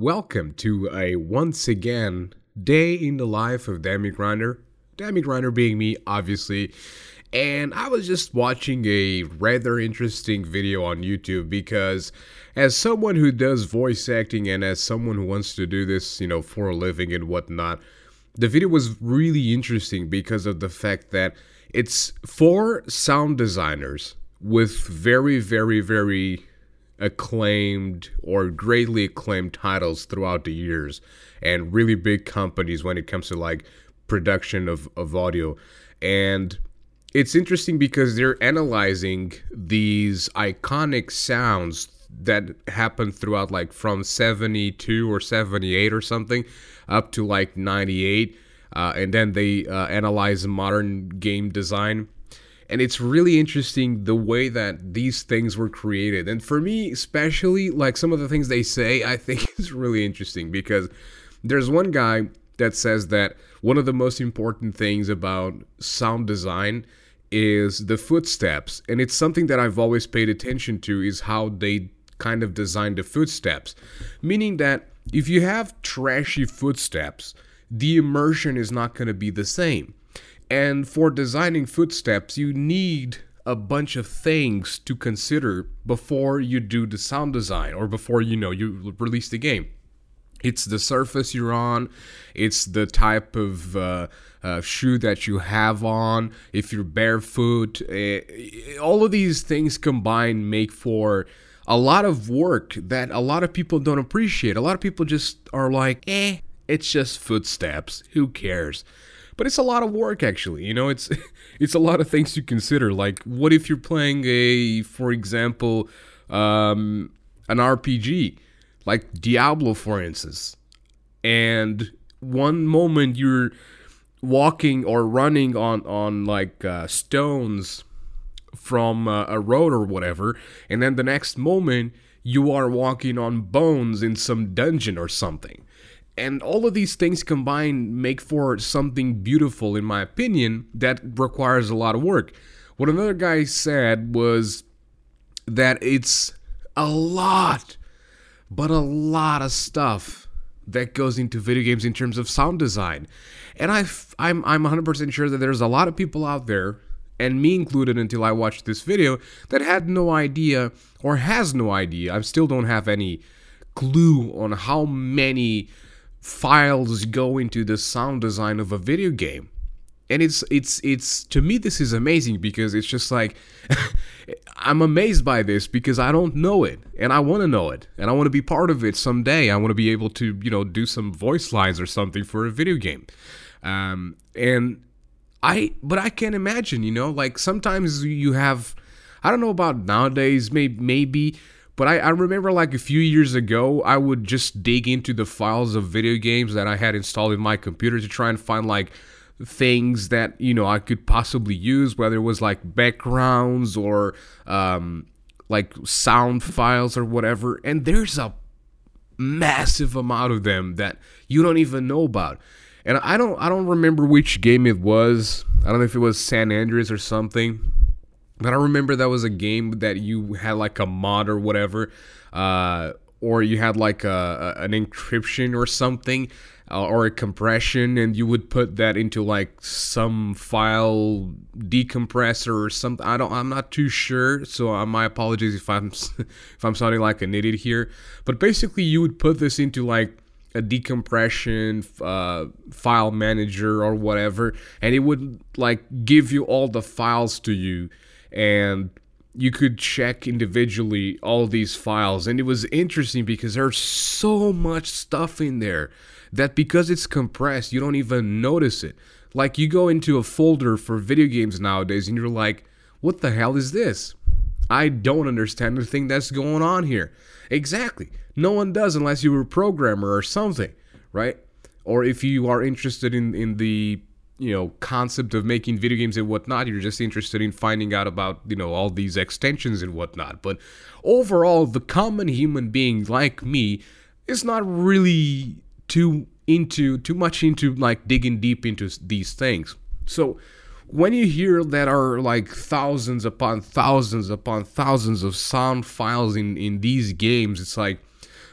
Welcome to a once again day in the life of Demi Grinder. Demi Grinder being me, obviously. And I was just watching a rather interesting video on YouTube because, as someone who does voice acting and as someone who wants to do this, you know, for a living and whatnot, the video was really interesting because of the fact that it's for sound designers with very, very, very acclaimed or greatly acclaimed titles throughout the years and really big companies when it comes to like production of, of audio. And it's interesting because they're analyzing these iconic sounds that happened throughout like from 72 or 78 or something up to like 98 uh, and then they uh, analyze modern game design and it's really interesting the way that these things were created. And for me especially like some of the things they say i think is really interesting because there's one guy that says that one of the most important things about sound design is the footsteps. And it's something that i've always paid attention to is how they kind of design the footsteps. Meaning that if you have trashy footsteps the immersion is not going to be the same and for designing footsteps, you need a bunch of things to consider before you do the sound design or before you know you release the game. It's the surface you're on, it's the type of uh, uh, shoe that you have on, if you're barefoot. Uh, all of these things combined make for a lot of work that a lot of people don't appreciate. A lot of people just are like, eh, it's just footsteps. Who cares? But it's a lot of work actually you know it's it's a lot of things to consider like what if you're playing a for example um, an rpg like diablo for instance and one moment you're walking or running on on like uh, stones from uh, a road or whatever and then the next moment you are walking on bones in some dungeon or something and all of these things combined make for something beautiful, in my opinion, that requires a lot of work. What another guy said was that it's a lot, but a lot of stuff that goes into video games in terms of sound design. And i am I'm 100% sure that there's a lot of people out there, and me included until I watched this video, that had no idea or has no idea. I still don't have any clue on how many files go into the sound design of a video game. And it's it's it's to me this is amazing because it's just like i'm amazed by this because i don't know it and i want to know it and i want to be part of it someday. I want to be able to you know do some voice lines or something for a video game. Um, and i but i can't imagine you know like sometimes you have i don't know about nowadays maybe maybe but I, I, remember like a few years ago, I would just dig into the files of video games that I had installed in my computer to try and find like things that you know I could possibly use, whether it was like backgrounds or um, like sound files or whatever. And there's a massive amount of them that you don't even know about. And I don't I don't remember which game it was. I don't know if it was San Andreas or something but I remember that was a game that you had like a mod or whatever, uh, or you had like a, an encryption or something, uh, or a compression, and you would put that into like some file decompressor or something. I don't. I'm not too sure. So uh, my apologies if I'm if I'm sounding like an idiot here. But basically, you would put this into like a decompression uh, file manager or whatever, and it would like give you all the files to you and you could check individually all these files. And it was interesting because there's so much stuff in there that because it's compressed you don't even notice it. Like you go into a folder for video games nowadays and you're like what the hell is this? I don't understand the thing that's going on here. Exactly. No one does unless you're a programmer or something right? Or if you are interested in in the you know concept of making video games and whatnot you're just interested in finding out about you know all these extensions and whatnot but overall the common human being like me is not really too into too much into like digging deep into these things so when you hear that are like thousands upon thousands upon thousands of sound files in in these games it's like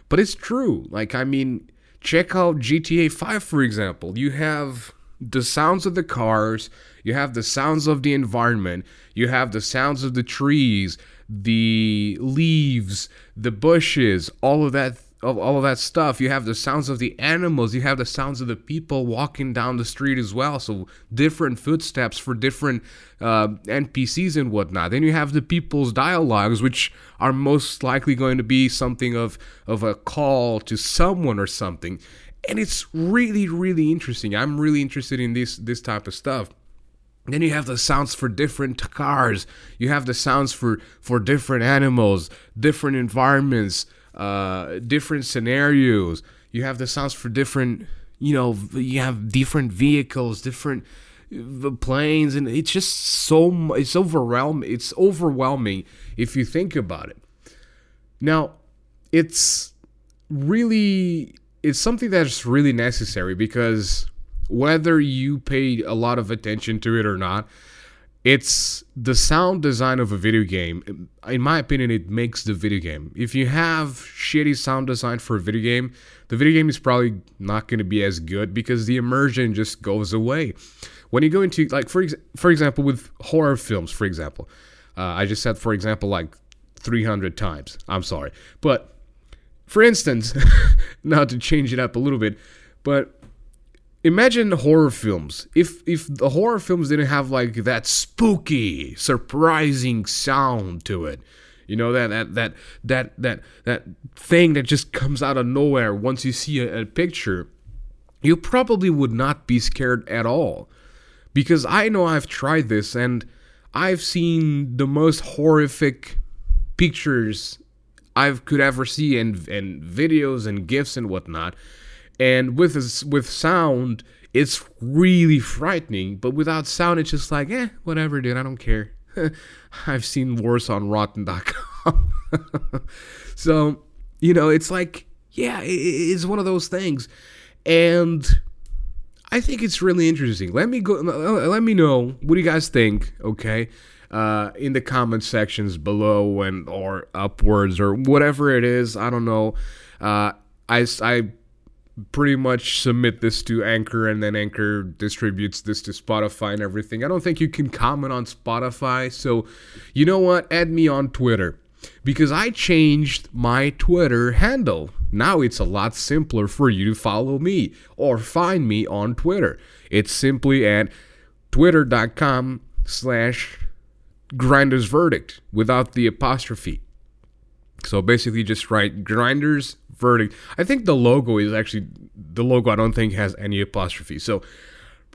but it's true. Like, I mean, check out GTA 5, for example. You have the sounds of the cars, you have the sounds of the environment, you have the sounds of the trees, the leaves, the bushes, all of that of all of that stuff. You have the sounds of the animals, you have the sounds of the people walking down the street as well. So different footsteps for different uh, NPCs and whatnot. Then you have the people's dialogues, which are most likely going to be something of of a call to someone or something. And it's really, really interesting. I'm really interested in this this type of stuff. Then you have the sounds for different cars. You have the sounds for for different animals, different environments, uh, different scenarios. You have the sounds for different, you know, you have different vehicles, different uh, planes, and it's just so it's overwhelming. It's overwhelming if you think about it. Now, it's really it's something that's really necessary because whether you pay a lot of attention to it or not, it's the sound design of a video game. In my opinion, it makes the video game. If you have shitty sound design for a video game, the video game is probably not going to be as good because the immersion just goes away. When you go into like for ex- for example with horror films, for example, uh, I just said for example like 300 times. I'm sorry, but for instance, not to change it up a little bit, but imagine horror films. If if the horror films didn't have like that spooky, surprising sound to it, you know that that that that that that thing that just comes out of nowhere once you see a, a picture, you probably would not be scared at all. Because I know I've tried this and I've seen the most horrific pictures I could ever see and and videos and gifs and whatnot. And with with sound it's really frightening. But without sound it's just like eh whatever dude i don't care. I've seen worse on rotten.com so you know it's like yeah it's one of those things. And i think it's really interesting. Let me go let me know what do you guys think okay uh, in the comment sections below and or upwards or whatever it is i don't know uh, I, I pretty much submit this to Anchor and then Anchor distributes this to Spotify and everything. I don't think you can comment on Spotify. So, you know what? Add me on Twitter because I changed my Twitter handle. Now it's a lot simpler for you to follow me or find me on Twitter. It's simply at twitter.com slash grinders verdict without the apostrophe. So basically just write grinders verdict. I think the logo is actually the logo. I don't think has any apostrophe. So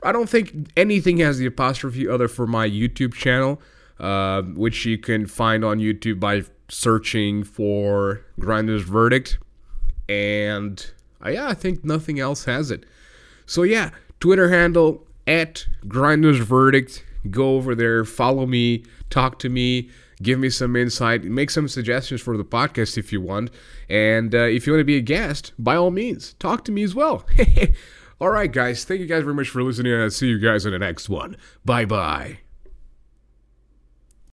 I don't think anything has the apostrophe other for my YouTube channel, uh, which you can find on YouTube by searching for Grinder's Verdict. And uh, yeah, I think nothing else has it. So yeah, Twitter handle at Grinder's Verdict. Go over there, follow me, talk to me give me some insight, make some suggestions for the podcast if you want. And uh, if you want to be a guest, by all means, talk to me as well. all right, guys. Thank you guys very much for listening. I'll see you guys in the next one. Bye bye.